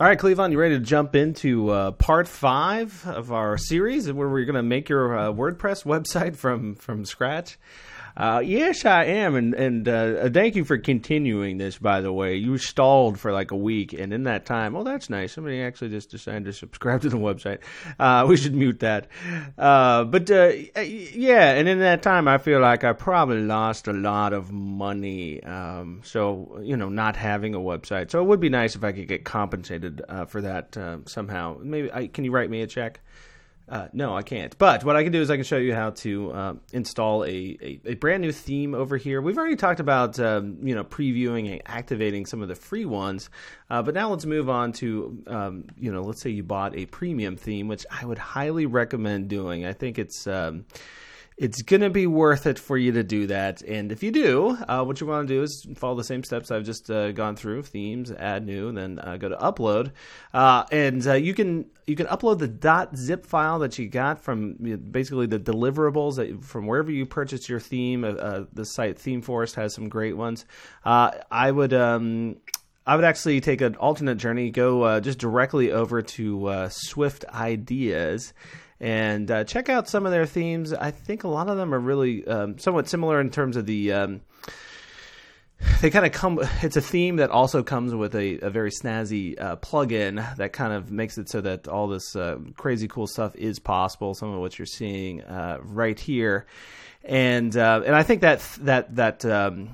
All right, Cleavon, you ready to jump into uh, part five of our series where we're going to make your uh, WordPress website from from scratch? Uh, yes, I am, and and uh, thank you for continuing this. By the way, you stalled for like a week, and in that time, oh, that's nice. Somebody actually just decided to subscribe to the website. Uh, we should mute that. Uh, but uh, yeah, and in that time, I feel like I probably lost a lot of money. Um, so you know, not having a website. So it would be nice if I could get compensated uh, for that somehow. Maybe I, can you write me a check? Uh, no, I can't. But what I can do is I can show you how to uh, install a, a, a, brand new theme over here. We've already talked about um, you know previewing and activating some of the free ones, uh, but now let's move on to um, you know let's say you bought a premium theme, which I would highly recommend doing. I think it's um, it's going to be worth it for you to do that. And if you do, uh, what you want to do is follow the same steps I've just uh, gone through: themes, add new, then uh, go to upload. Uh, and uh, you can you can upload the .zip file that you got from basically the deliverables that, from wherever you purchased your theme. Uh, the site ThemeForest has some great ones. I would. Um, I would actually take an alternate journey, go just directly over to Swift Ideas, and uh, check out some of their themes. I think a lot of them are really um, somewhat similar in terms of the. Um, they kind of come. It's a theme that also comes with a, a very snazzy uh, plugin that kind of makes it so that all this uh, crazy cool stuff is possible. Some of what you're seeing uh, right here, and uh, and I think that that that um,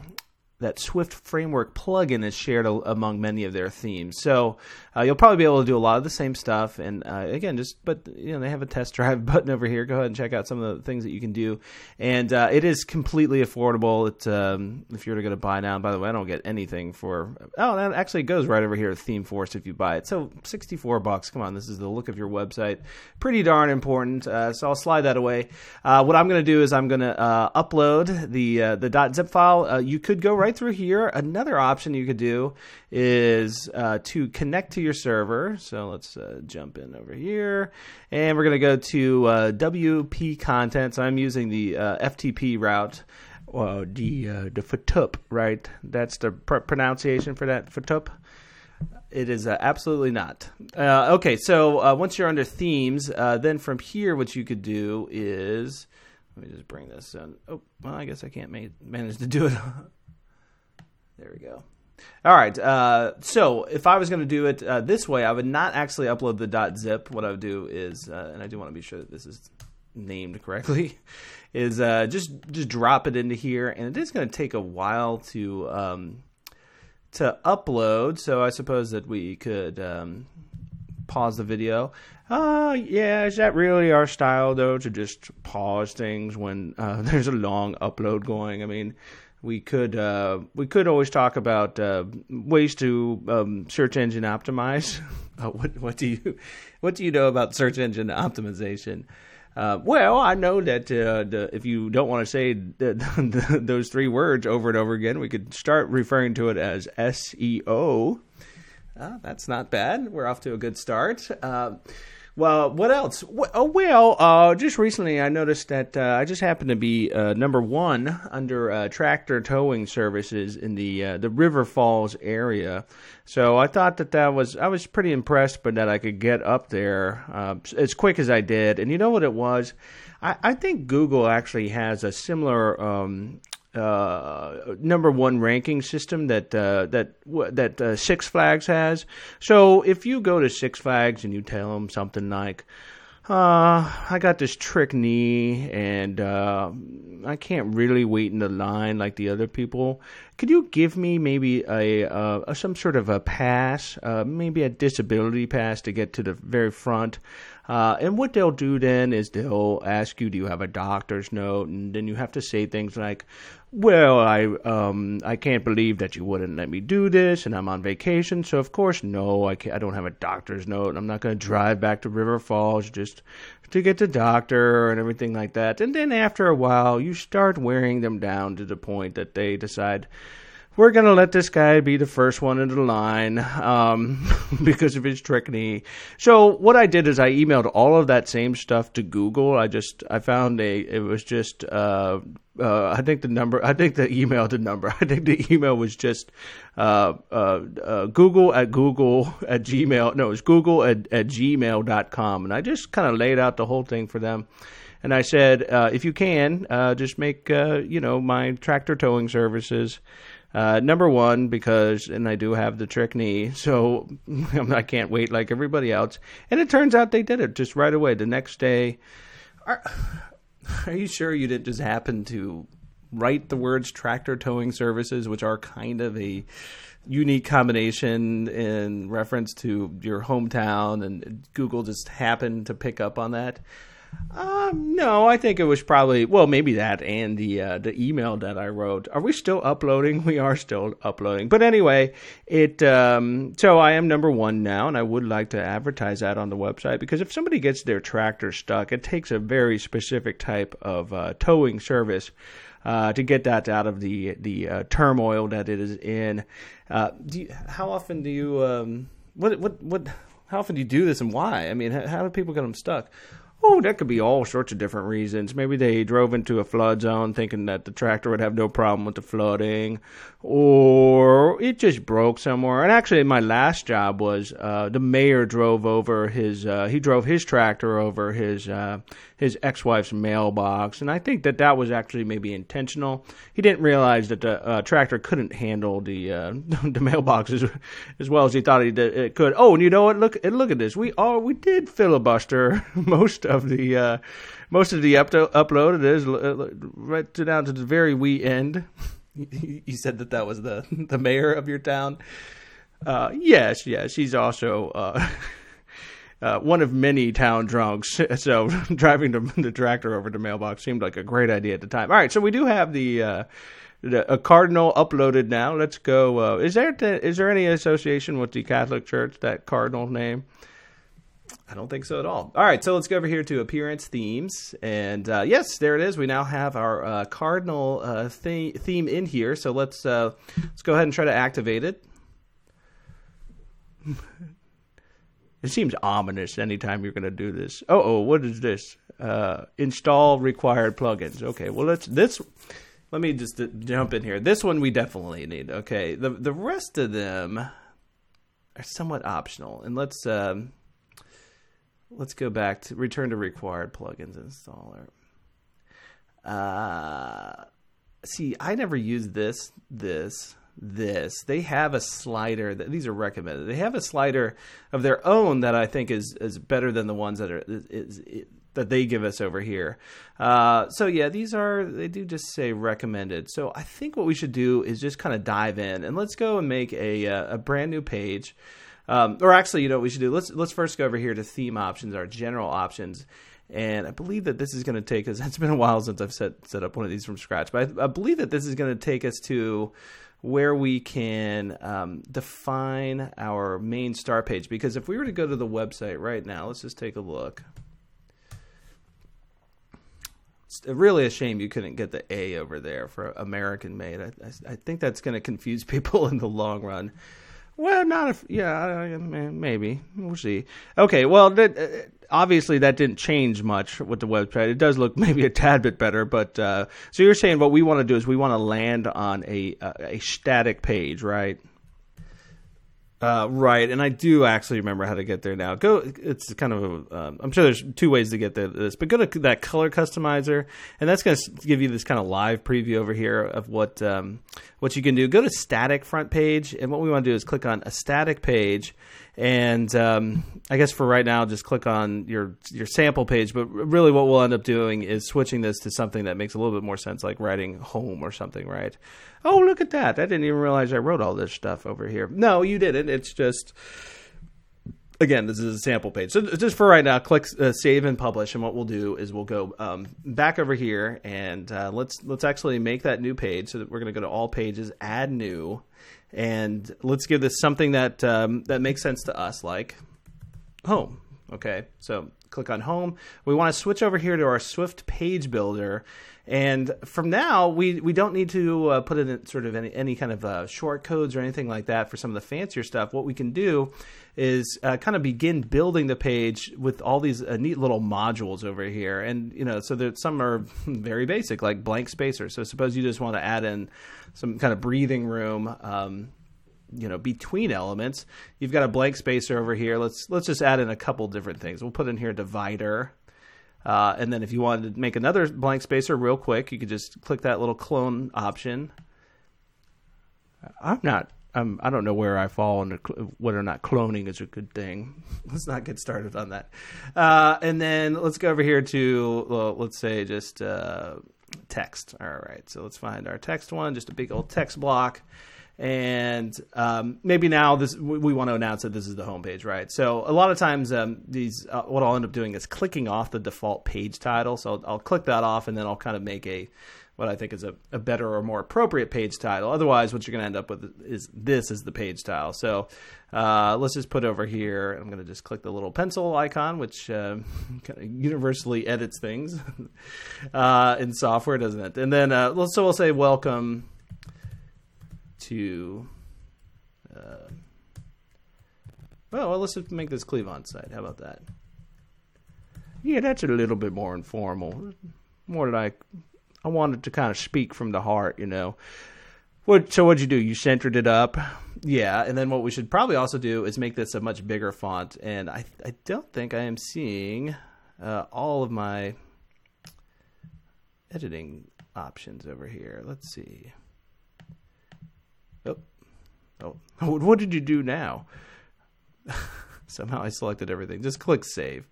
that Swift framework plugin is shared a, among many of their themes. So uh, you'll probably be able to do a lot of the same stuff. And uh, again, just but you know they have a test drive button over here. Go ahead and check out some of the things that you can do. And uh, it is completely affordable. It, um, if you're going to buy now. By the way, I don't get anything for. Oh, that actually goes right over here at ThemeForest if you buy it. So 64 bucks. Come on, this is the look of your website. Pretty darn important. Uh, so I'll slide that away. Uh, what I'm going to do is I'm going to uh, upload the the .zip file. you could go right through here. Another option you could do is to connect to your server. So let's uh, jump in over here, and we're going to go to uh, WP content. So I'm using the uh, FTP route. Well, the uh, the FTP, right? That's the pr- pronunciation for that FTP. It is uh, absolutely not. Uh, okay, so uh, once you're under themes, uh, then from here, what you could do is let me just bring this in. Oh, well, I guess I can't ma- manage to do it. There we go. All right. Uh, so if I was going to do it uh, this way, I would not actually upload the .zip. What I would do is, uh, and I do want to be sure that this is named correctly, is uh, just just drop it into here, and it is going to take a while to um, to upload. So I suppose that we could um, pause the video. Uh, yeah, is that really our style though to just pause things when uh, there's a long upload going? I mean we could uh, we could always talk about uh, ways to um, search engine optimize. uh, what what do you what do you know about search engine optimization? Uh, well, I know that uh, the, if you don't want to say the, the, those three words over and over again, we could start referring to it as SEO. Uh, that's not bad. We're off to a good start. Well, what else? Oh, well, uh, just recently I noticed that uh, I just happened to be uh, number one under uh, tractor towing services in the uh, the River Falls area. So I thought that that was I was pretty impressed, but that I could get up there uh, as quick as I did. And you know what it was? I, I think Google actually has a similar um, uh, number one ranking system that uh, that that uh, Six Flags has. So if you go to Six Flags and you tell them something like, uh, "I got this trick knee and uh, I can't really wait in the line like the other people," could you give me maybe a, a some sort of a pass, uh, maybe a disability pass to get to the very front? Uh, and what they'll do then is they'll ask you, "Do you have a doctor's note?" And then you have to say things like, "Well, I um I can't believe that you wouldn't let me do this, and I'm on vacation, so of course no, I can't, I don't have a doctor's note. I'm not going to drive back to River Falls just to get the doctor and everything like that." And then after a while, you start wearing them down to the point that they decide we're going to let this guy be the first one into the line um, because of his trick knee. So what I did is I emailed all of that same stuff to Google. I just I found a it was just uh, uh, I think the number I think the email the number I think the email was just uh, uh, uh Google at Google at Gmail no it was Google at, at gmail.com and I just kind of laid out the whole thing for them. And I said, uh, if you can, just make you know my tractor towing services uh, number one, because, and I do have the trick knee, so I can't wait like everybody else. And it turns out they did it just right away. The next day, are, are you sure you didn't just happen to write the words tractor towing services, which are kind of a unique combination in reference to your hometown, and Google just happened to pick up on that? Um, no, I think it was probably well, maybe that and the uh, the email that I wrote. Are we still uploading? We are still uploading. But anyway, it um, so I am number one now, and I would like to advertise that on the website because if somebody gets their tractor stuck, it takes a very specific type of uh, towing service. Uh, to get that out of the the uh, turmoil that it is in, uh, you, how often do you um, what what what how often do you do this and why? I mean, how, how do people get them stuck? Oh, that could be all sorts of different reasons. Maybe they drove into a flood zone thinking that the tractor would have no problem with the flooding, or it just broke somewhere. And actually, my last job was uh, the mayor drove over his uh, he drove his tractor over his uh, his ex-wife's mailbox, and I think that that was actually maybe intentional. He didn't realize that the uh, tractor couldn't handle the uh, the mailbox as, as well as he thought he did, it could. Oh, and you know what? Look look at this. We all we did filibuster most of the uh, most of the up- upload. It is right to down to the very wee end. you said that that was the the mayor of your town. Uh, yes, yes, he's also uh, uh, one of many town drunks. So driving the, the, tractor over to mailbox seemed like a great idea at the time. All right, so we do have the. Uh, the, a cardinal uploaded now. Let's go. Uh, is there is there any association with the Catholic Church that cardinal name? I don't think so at all. All right, so let's go over here to appearance themes, and uh, yes, there it is. We now have our uh, cardinal uh, th- theme in here. So let's uh, let's go ahead and try to activate it. it seems ominous anytime you're going to do this. Oh, oh, what is this? Uh, install required plugins. Okay, well let's this. Let me just uh, jump in here. This one we definitely need. Okay, the the rest of them are somewhat optional, and let's. Um, let's go back to return to required plugins installer. Uh, see, I never use this, this, this. They have a slider that these are recommended. They have a slider of their own that I think is is better than the ones that are is, is that they give us over here. Uh, so yeah, these are they do just say recommended. So I think what we should do is just kind of dive in and let's go and make a uh, a brand new page. Um, or actually, you know what we should do? Let's let's first go over here to theme options, our general options. And I believe that this is going to take us. It's been a while since I've set set up one of these from scratch, but I, I believe that this is going to take us to where we can um, define our main star page. Because if we were to go to the website right now, let's just take a look. It's really a shame you couldn't get the A over there for American made. I, I, I think that's going to confuse people in the long run. Well, not if yeah, maybe we'll see. Okay, well, that, uh, obviously that didn't change much with the website. It does look maybe a tad bit better, but uh, so you're saying what we want to do is we want to land on a a static page, right? Uh, right, and I do actually remember how to get there now. Go, it's kind of a, um, I'm sure there's two ways to get there, this, but go to that color customizer, and that's going to give you this kind of live preview over here of what um, what you can do. Go to static front page, and what we want to do is click on a static page, and um, I guess for right now, just click on your your sample page. But really, what we'll end up doing is switching this to something that makes a little bit more sense, like writing home or something, right? Oh, look at that! I didn't even realize I wrote all this stuff over here. No, you didn't. It's just again, this is a sample page. So just for right now, click uh, save and publish, and what we'll do is we'll go um, back over here and uh, let's let's actually make that new page. So that we're going to go to all pages, add new, and let's give this something that um, that makes sense to us, like home. Okay, so click on home. We want to switch over here to our Swift page builder, And from now, we, we don't need to uh, put in sort of any, any kind of uh, short codes or anything like that for some of the fancier stuff. What we can do is uh, kind of begin building the page with all these uh, neat little modules over here. And, you know, so that some are very basic, like blank spacer. So suppose you just want to add in some kind of breathing room. Um, you know between elements you've got a blank spacer over here let's let's just add in a couple different things we'll put in here divider uh, and then if you wanted to make another blank spacer real quick, you could just click that little clone option. I'm not. I'm, I don't know where I fall on whether or not cloning is a good thing. Let's not get started on that. Uh, and then let's go over here to well, let's say just uh, text. All right, so let's find our text one, just a big old text block and um, maybe now this we want to announce that this is the homepage, right? So a lot of times um, these uh, what I'll end up doing is clicking off the default page title. So I'll, I'll, click that off, and then I'll kind of make a what I think is a, a better or more appropriate page title. Otherwise, what you're going to end up with is this is the page title. So uh, let's just put over here. I'm going to just click the little pencil icon, which uh, kind of universally edits things uh, in software, doesn't it? And then uh, so we'll say welcome to. Uh, well, let's just make this Cleavon site. How about that? Yeah, that's a little bit more informal. More like I wanted to kind of speak from the heart, you know. What? So what'd you do? You centered it up, yeah. And then what we should probably also do is make this a much bigger font. And I I don't think I am seeing uh, all of my editing options over here. Let's see. Oh, oh, what did you do now? Somehow I selected everything. Just click save.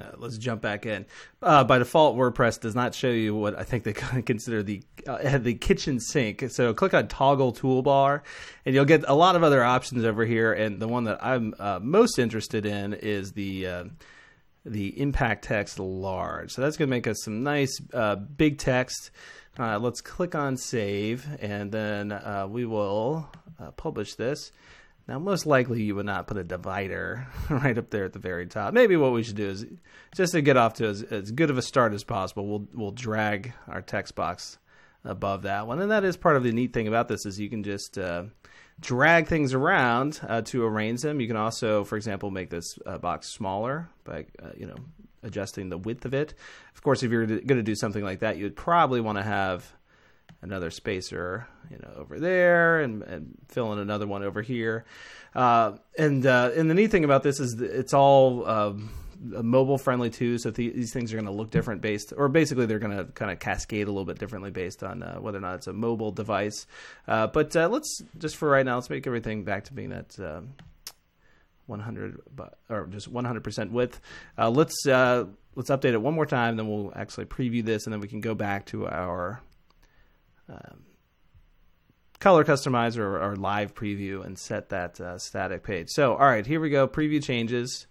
Uh, let's jump back in. Uh, by default, WordPress does not show you what I think they consider the uh, the kitchen sink. So click on toggle toolbar, and you'll get a lot of other options over here. And the one that I'm uh, most interested in is the uh, the impact text large. So that's going to make us some nice uh, big text. Uh, let's click on save, and then uh, we will uh, publish this. Now, most likely you would not put a divider right up there at the very top. Maybe what we should do is, just to get off to as, as good of a start as possible, we'll we'll drag our text box above that one, and that is part of the neat thing about this is you can just uh, drag things around uh, to arrange them. You can also, for example, make this uh, box smaller by you know adjusting the width of it. Of course, if you're going to do something like that, you'd probably want to have another spacer, you know, over there, and, and fill in another one over here. Uh, and uh, and the neat thing about this is it's all um, mobile friendly too. So th- these things are going to look different based, or basically they're going to kind of cascade a little bit differently based on uh, whether or not it's a mobile device. Uh, but uh, let's just for right now, let's make everything back to being that. Um, 100 or just 100% width. Uh, let's uh, let's update it one more time, then we'll actually preview this, and then we can go back to our um, color customizer or, or, live preview and set that uh, static page. So, all right, here we go. Preview changes,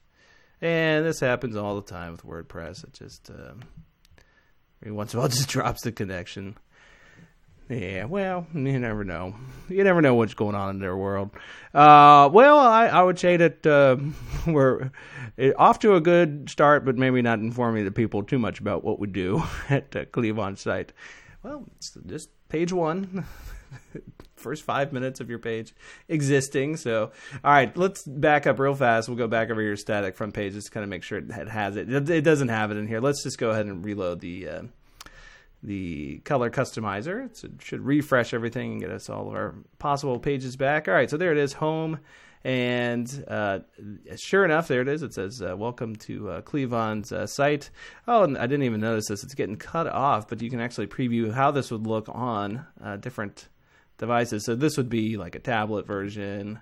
and this happens all the time with WordPress. It just um, every once in a while just drops the connection. Yeah, well, you never know. You never know what's going on in their world. Uh, well, I, I would say that uh, we're off to a good start, but maybe not informing the people too much about what we do at the Cleavon site. Well, it's just page one, first five minutes of your page existing. So, all right, let's back up real fast. We'll go back over your static front page just to kind of make sure it has it. It doesn't have it in here. Let's just go ahead and reload the. Uh, the color customizer. it should refresh everything and get us all of our possible pages back. All right, so there it is, home. And uh, sure enough, there it is. It says, uh, Welcome to uh, Cleavon's uh, site. Oh, and I didn't even notice this. It's getting cut off, but you can actually preview how this would look on uh, different devices. So this would be like a tablet version.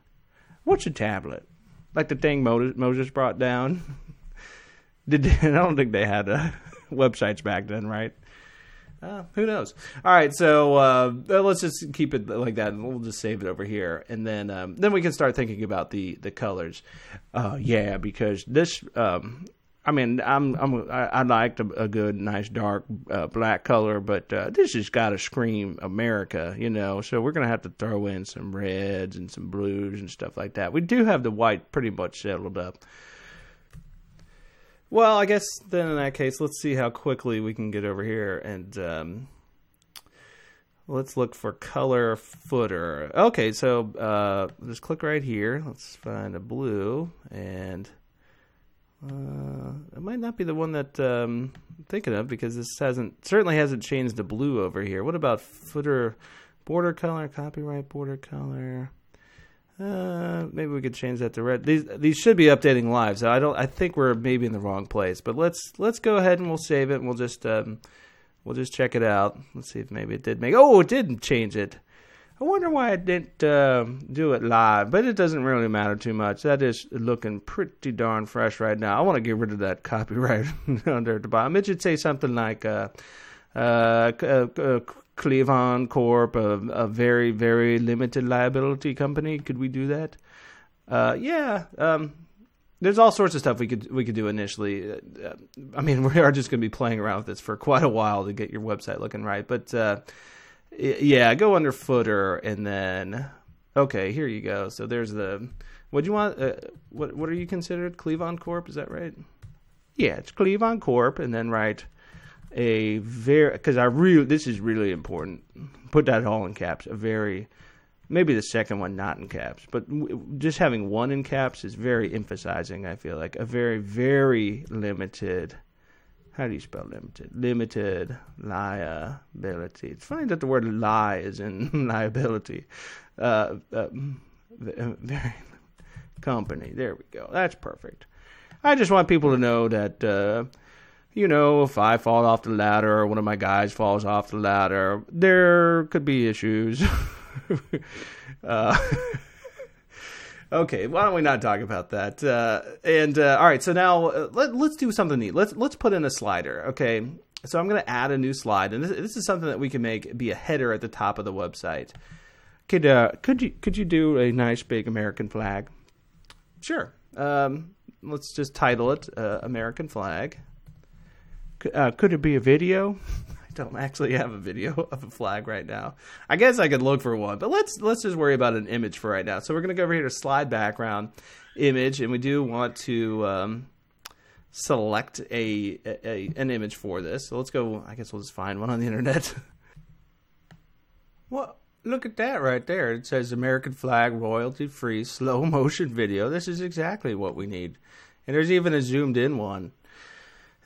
What's a tablet? Like the thing Moses brought down? Did I don't think they had uh, websites back then, right? Uh, who knows? All right, so uh, let's just keep it like that, and we'll just save it over here, and then um, then we can start thinking about the the colors. Uh, yeah, because this, um, I mean, I'm I'm I, I liked a, a, good, nice, dark uh, black color, but uh, this has got to scream America, you know. So we're gonna have to throw in some reds and some blues and stuff like that. We do have the white pretty much settled up. Well, I guess then in that case, let's see how quickly we can get over here and um, let's look for color footer. Okay, so uh, just click right here. Let's find a blue, and uh, it might not be the one that um, I'm thinking of because this hasn't certainly hasn't changed to blue over here. What about footer border color, copyright border color? Uh, maybe we could change that to red. These these should be updating live, so I don't. I think we're maybe in the wrong place. But let's let's go ahead and we'll save it. and We'll just um, we'll just check it out. Let's see if maybe it did make. Oh, it didn't change it. I wonder why it didn't uh, do it live, but it doesn't really matter too much. That is looking pretty darn fresh right now. I want to get rid of that copyright under the bottom. It should say something like uh, uh, uh Cleavon Corp, a, a, very, very limited liability company. Could we do that? Uh, yeah. Um, there's all sorts of stuff we could we could do initially. Uh, I mean, we are just going to be playing around with this for quite a while to get your website looking right. But uh, yeah, go under footer and then okay, here you go. So there's the what do you want? Uh, what what are you considered? Cleavon Corp, is that right? Yeah, it's Cleavon Corp, and then write a very because I really this is really important. Put that all in caps. A very maybe the second one not in caps, but just having one in caps is very emphasizing. I feel like a very very limited. How do you spell limited? Limited liability. It's funny that the word lie is in liability. Uh, uh, very company. There we go. That's perfect. I just want people to know that. Uh, you know, if I fall off the ladder or one of my guys falls off the ladder, there could be issues. uh, okay, why don't we not talk about that? Uh, and uh, all right, so now uh, let, us do something neat. Let's let's put in a slider. Okay, so I'm going to add a new slide, and this, this, is something that we can make be a header at the top of the website. Could uh, could you could you do a nice big American flag? Sure. Um, let's just title it uh, American flag uh, could it be a video? I don't actually have a video of a flag right now. I guess I could look for one, but let's let's just worry about an image for right now. So we're gonna go over here to slide background image, and we do want to um, select a, a, an image for this. So let's go. I guess we'll just find one on the internet. well, look at that right there. It says American flag royalty free slow motion video. This is exactly what we need, and there's even a zoomed in one.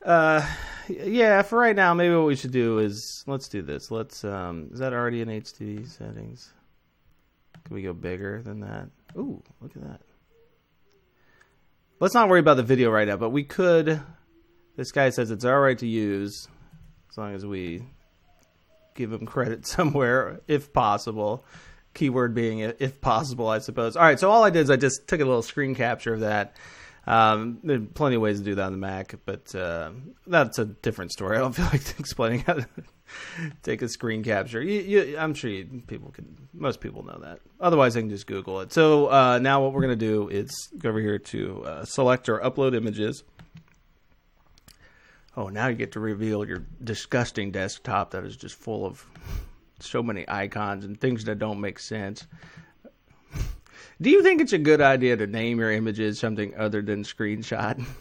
Uh, yeah. For right now, maybe what we should do is let's do this. Let's. Um, is that already in HD settings? Can we go bigger than that? Ooh, look at that. Let's not worry about the video right now, but we could. This guy says it's all right to use, as long as we give him credit somewhere, if possible. Keyword being if possible, I suppose. All right, so all I did is I just took a little screen capture of that um, there are plenty of ways to do that on the Mac, but uh, that's a different story. I don't feel like explaining how to take a screen capture. You, you, I'm sure you, people can, most people know that. Otherwise, they can just Google it. So uh, now what we're going to do is go over here to uh, select or upload images. Oh, now you get to reveal your disgusting desktop that is just full of so many icons and things that don't make sense. Do you think it's a good idea to name your images something other than screenshot?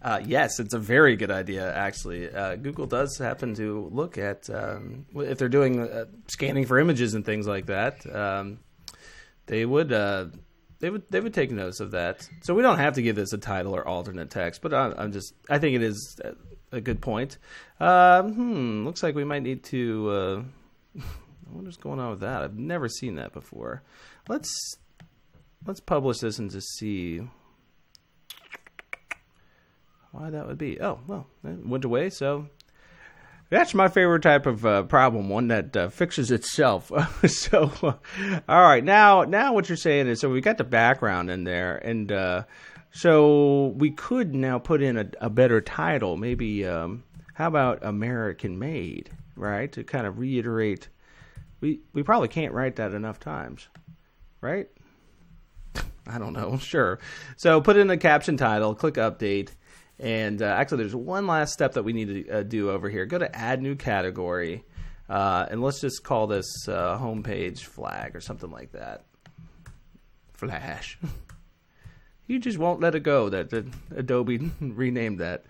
Uh, yes, it's a very good idea, actually. Uh, Google does happen to look at um, if they're doing uh, scanning for images and things like that. Um, they would uh, they would they would take notice of that. So we don't have to give this a title or alternate text, but I, am just I think it is a good point. Um, hmm, looks like we might need to. Uh, I wonder what is going on with that? I've never seen that before. Let's let's publish this and just see why that would be. Oh, well, it went away, so that's my favorite type of uh, problem, one that uh, fixes itself. so, uh, all right, now, now what you're saying is, so we got the background in there, and uh, so we could now put in a, a better title. Maybe, um, how about American Made, right? To kind of reiterate, we we probably can't write that enough times, right? I don't know. Sure. So put in a caption title, click update, and uh, actually, there's one last step that we need to uh, do over here. Go to add new category, uh, and let's just call this uh, homepage flag or something like that. Flash. you just won't let it go that, that Adobe renamed that.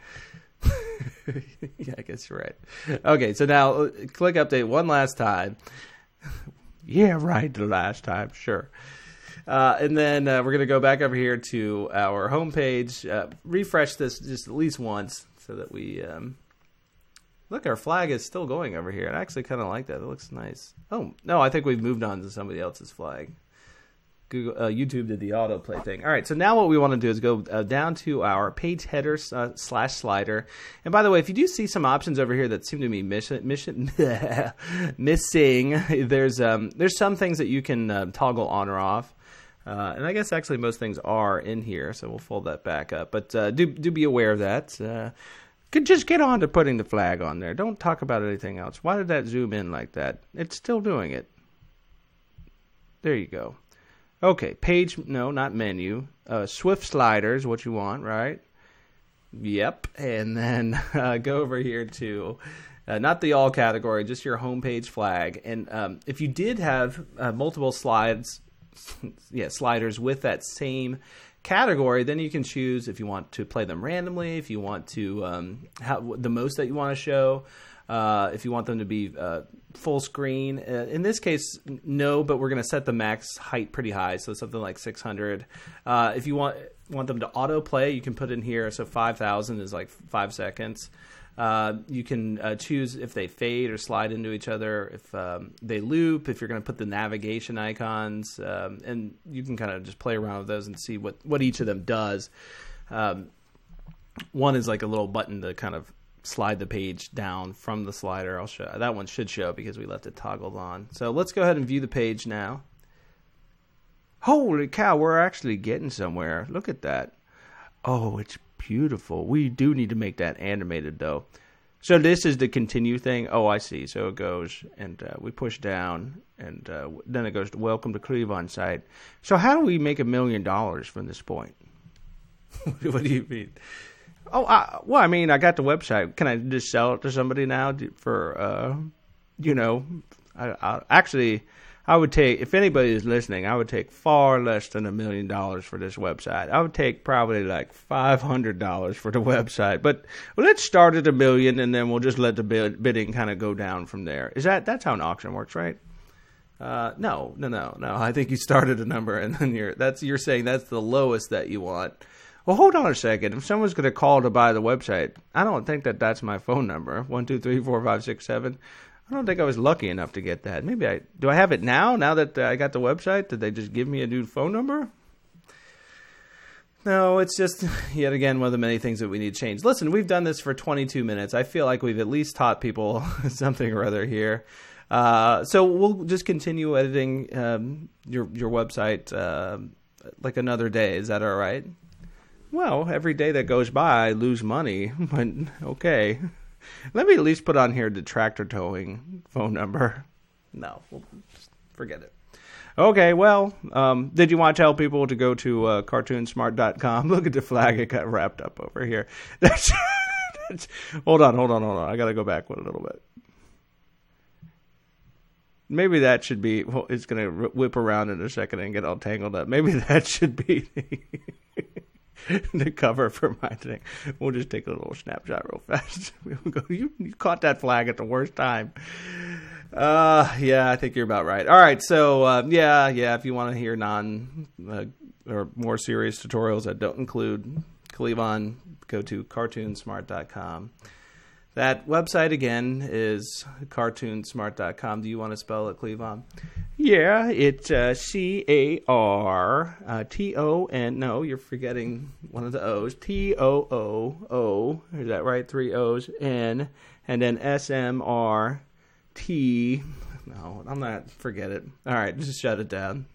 yeah, I guess you're right. Okay, so now uh, click update one last time. yeah, right, the last time, sure. Uh, and then uh, we're going to go back over here to our homepage, uh, refresh this just at least once so that we. Um, look, our flag is still going over here. I actually kind of like that. It looks nice. Oh, no, I think we've moved on to somebody else's flag. Google, uh, YouTube did the autoplay thing. All right, so now what we want to do is go uh, down to our page header uh, slash slider. And by the way, if you do see some options over here that seem to be mission, missing, there's um, there's some things that you can uh, toggle on or off. Uh, and I guess actually most things are in here, so we'll fold that back up. But uh, do do be aware of that. just get on to putting the flag on there. Don't talk about anything else. Why did that zoom in like that? It's still doing it. There you go. Okay, page, no, not menu. Uh, Swift sliders, what you want, right? Yep. And then uh, go over here to uh, not the all category, just your homepage flag. And um, if you did have uh, multiple slides, yeah, sliders with that same category, then you can choose if you want to play them randomly, if you want to um, how, the most that you want to show. Uh, if you want them to be uh, full screen, uh, in this case, no, but we're going to set the max height pretty high, so something like 600. Uh, if you want want them to autoplay, you can put in here. So 5,000 is like five seconds. Uh, you can uh, choose if they fade or slide into each other, if um, they loop, if you're going to put the navigation icons, um, and you can kind of just play around with those and see what, what each of them does. Um, one is like a little button to kind of slide the page down from the slider. I'll show that one should show because we left it toggled on. So let's go ahead and view the page now. Holy cow, we're actually getting somewhere. Look at that. Oh, it's beautiful. We do need to make that animated though. So this is the continue thing. Oh, I see. So it goes and uh, we push down and uh, then it goes to welcome to Cleavon site. So how do we make a million dollars from this point? what do you mean? Oh, I, well, I mean, I got the website. Can I just sell it to somebody now for, uh, you know, I, I, actually, I would take if anybody is listening, I would take far less than a million dollars for this website. I would take probably like five hundred dollars for the website. But well, let's start at a million, and then we'll just let the bid, bidding kind of go down from there. Is that that's how an auction works, right? Uh, no, no, no, no. I think you started a number, and then you're that's you're saying that's the lowest that you want well, hold on a second. If someone's going to call to buy the website, I don't think that that's my phone number. One two three four five six seven. I don't think I was lucky enough to get that. Maybe I do. I have it now. Now that uh, I got the website, did they just give me a new phone number? No, it's just yet again one of the many things that we need to change. Listen, we've done this for 22 minutes. I feel like we've at least taught people something or other here. Uh, so we'll just continue editing um, your your website uh, like another day. Is that all right? Well, every day that goes by, I lose money. But okay, let me at least put on here the tractor towing phone number. No, we'll forget it. Okay, well, um, did you want to tell people to go to uh, cartoonsmart.com? Look at the flag; it got wrapped up over here. That's, that's, hold on, hold on, hold on. I got to go back one a little bit. Maybe that should be. Well, it's going to whip around in a second and get all tangled up. Maybe that should be. the cover for my thing. We'll just take a little snapshot real fast. We'll go. You, you caught that flag at the worst time. Uh, yeah, I think you're about right. All right, so uh, yeah, yeah. If you want to hear non uh, or more serious tutorials that don't include Cleavon, go to cartoonsmart.com. That website again is cartoonsmart.com. Do you want to spell it, Cleavon? Yeah, it's uh, C A R uh, T O N. No, you're forgetting one of the O's. T O O O. Is that right? Three O's. N. And then S M R T. No, I'm not. Forget it. All right, just shut it down.